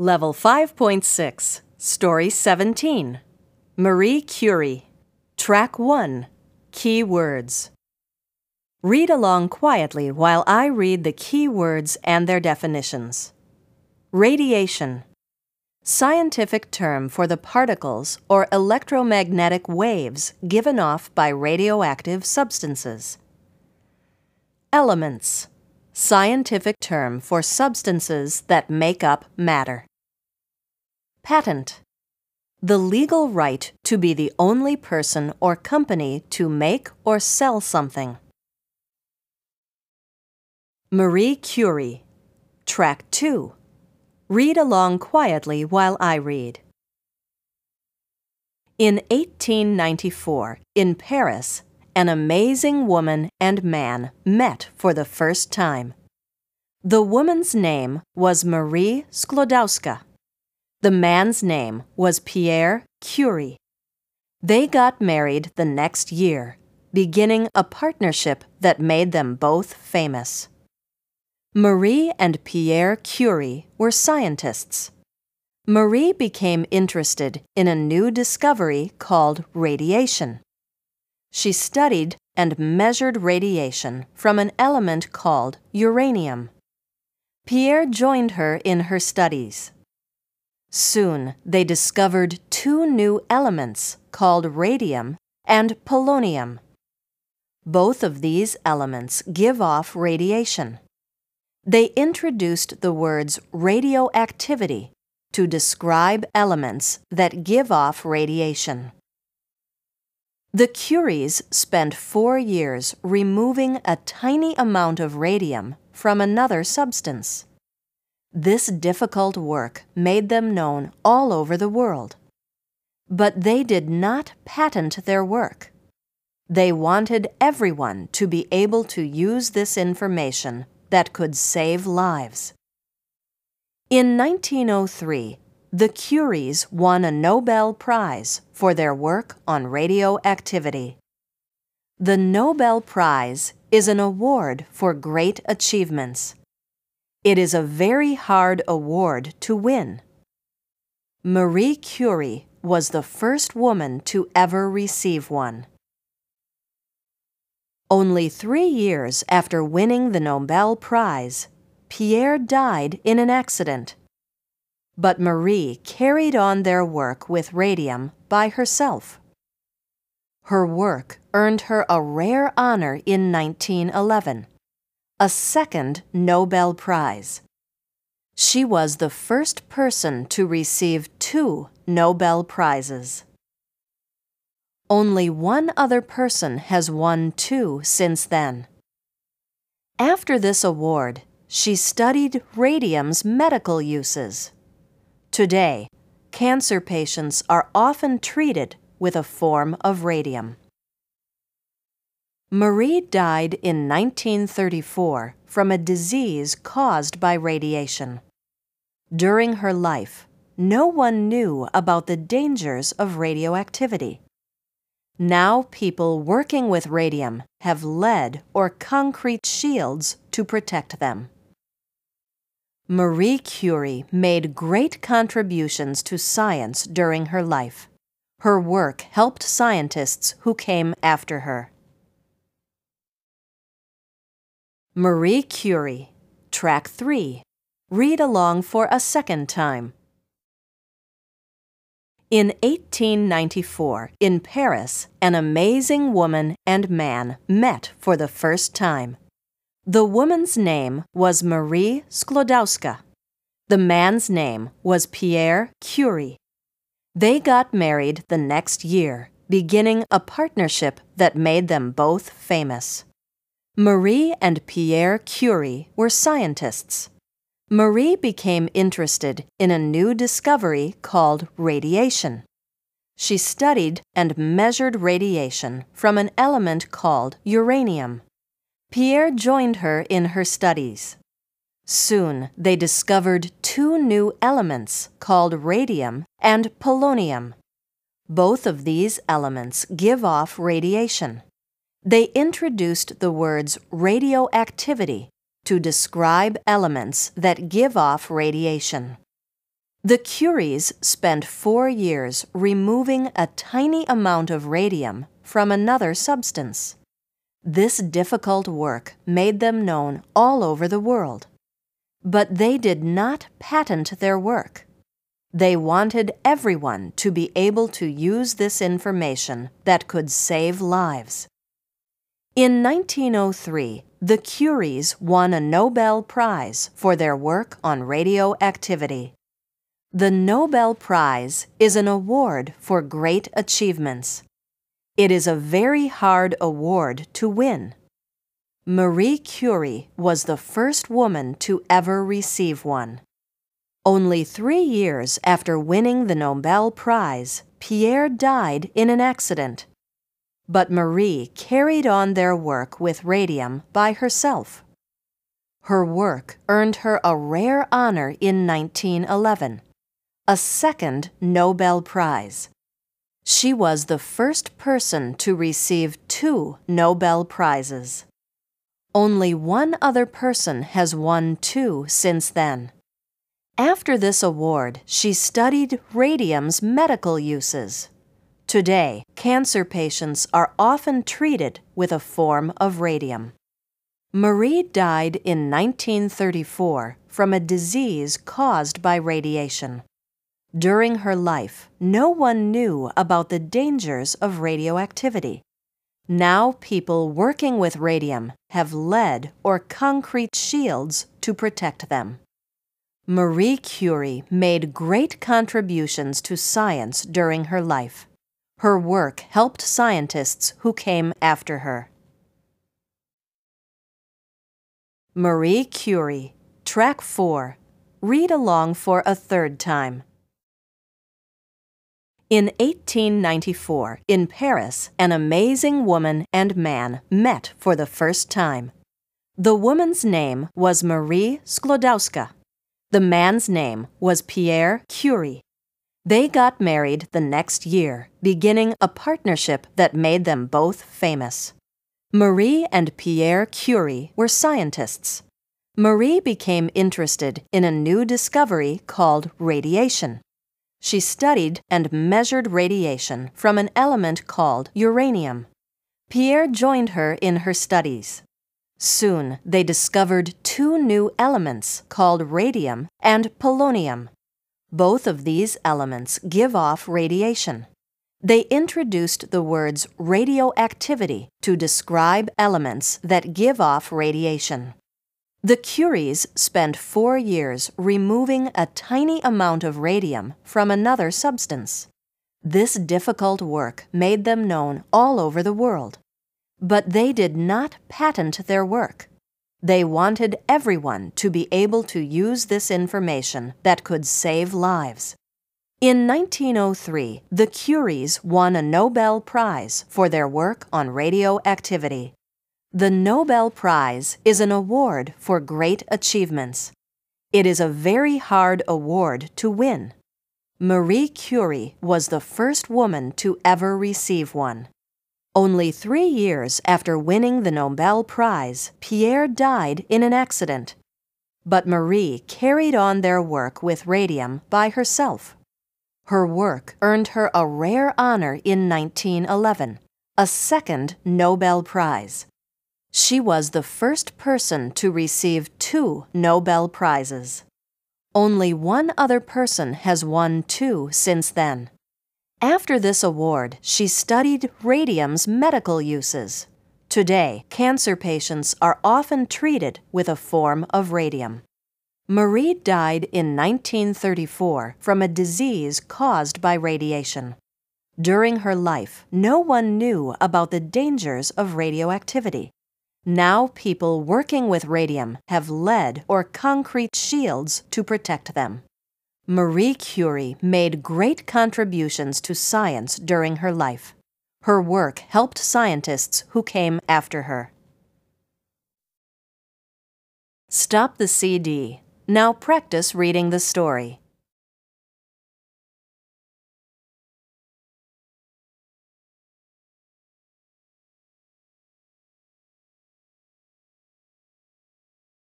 Level 5.6, Story 17 Marie Curie. Track 1 Key Words. Read along quietly while I read the key words and their definitions. Radiation. Scientific term for the particles or electromagnetic waves given off by radioactive substances. Elements. Scientific term for substances that make up matter. Patent. The legal right to be the only person or company to make or sell something. Marie Curie. Track 2. Read along quietly while I read. In 1894, in Paris, an amazing woman and man met for the first time. The woman's name was Marie Sklodowska. The man's name was Pierre Curie. They got married the next year, beginning a partnership that made them both famous. Marie and Pierre Curie were scientists. Marie became interested in a new discovery called radiation. She studied and measured radiation from an element called uranium. Pierre joined her in her studies. Soon they discovered two new elements called radium and polonium. Both of these elements give off radiation. They introduced the words radioactivity to describe elements that give off radiation. The Curies spent four years removing a tiny amount of radium from another substance. This difficult work made them known all over the world. But they did not patent their work. They wanted everyone to be able to use this information that could save lives. In 1903, the Curies won a Nobel Prize for their work on radioactivity. The Nobel Prize is an award for great achievements. It is a very hard award to win. Marie Curie was the first woman to ever receive one. Only three years after winning the Nobel Prize, Pierre died in an accident. But Marie carried on their work with radium by herself. Her work earned her a rare honor in 1911 a second Nobel Prize. She was the first person to receive two Nobel Prizes. Only one other person has won two since then. After this award, she studied radium's medical uses. Today, cancer patients are often treated with a form of radium. Marie died in 1934 from a disease caused by radiation. During her life, no one knew about the dangers of radioactivity. Now, people working with radium have lead or concrete shields to protect them. Marie Curie made great contributions to science during her life. Her work helped scientists who came after her. Marie Curie, Track 3. Read along for a second time. In 1894, in Paris, an amazing woman and man met for the first time. The woman's name was Marie Sklodowska. The man's name was Pierre Curie. They got married the next year, beginning a partnership that made them both famous. Marie and Pierre Curie were scientists. Marie became interested in a new discovery called radiation. She studied and measured radiation from an element called uranium. Pierre joined her in her studies. Soon they discovered two new elements called radium and polonium. Both of these elements give off radiation they introduced the words radioactivity to describe elements that give off radiation. The Curies spent four years removing a tiny amount of radium from another substance. This difficult work made them known all over the world. But they did not patent their work. They wanted everyone to be able to use this information that could save lives. In 1903, the Curies won a Nobel Prize for their work on radioactivity. The Nobel Prize is an award for great achievements. It is a very hard award to win. Marie Curie was the first woman to ever receive one. Only three years after winning the Nobel Prize, Pierre died in an accident. But Marie carried on their work with radium by herself. Her work earned her a rare honor in 1911 a second Nobel Prize. She was the first person to receive two Nobel Prizes. Only one other person has won two since then. After this award, she studied radium's medical uses. Today, cancer patients are often treated with a form of radium. Marie died in 1934 from a disease caused by radiation. During her life, no one knew about the dangers of radioactivity. Now, people working with radium have lead or concrete shields to protect them. Marie Curie made great contributions to science during her life. Her work helped scientists who came after her. Marie Curie, Track 4. Read along for a third time. In 1894, in Paris, an amazing woman and man met for the first time. The woman's name was Marie Sklodowska. The man's name was Pierre Curie. They got married the next year, beginning a partnership that made them both famous. Marie and Pierre Curie were scientists. Marie became interested in a new discovery called radiation. She studied and measured radiation from an element called uranium. Pierre joined her in her studies. Soon they discovered two new elements called radium and polonium. Both of these elements give off radiation. They introduced the words radioactivity to describe elements that give off radiation. The Curies spent four years removing a tiny amount of radium from another substance. This difficult work made them known all over the world. But they did not patent their work. They wanted everyone to be able to use this information that could save lives. In 1903, the Curies won a Nobel Prize for their work on radioactivity. The Nobel Prize is an award for great achievements. It is a very hard award to win. Marie Curie was the first woman to ever receive one. Only three years after winning the Nobel Prize, Pierre died in an accident. But Marie carried on their work with radium by herself. Her work earned her a rare honor in 1911, a second Nobel Prize. She was the first person to receive two Nobel Prizes. Only one other person has won two since then. After this award, she studied radium's medical uses. Today, cancer patients are often treated with a form of radium. Marie died in 1934 from a disease caused by radiation. During her life, no one knew about the dangers of radioactivity. Now, people working with radium have lead or concrete shields to protect them. Marie Curie made great contributions to science during her life. Her work helped scientists who came after her. Stop the CD. Now practice reading the story.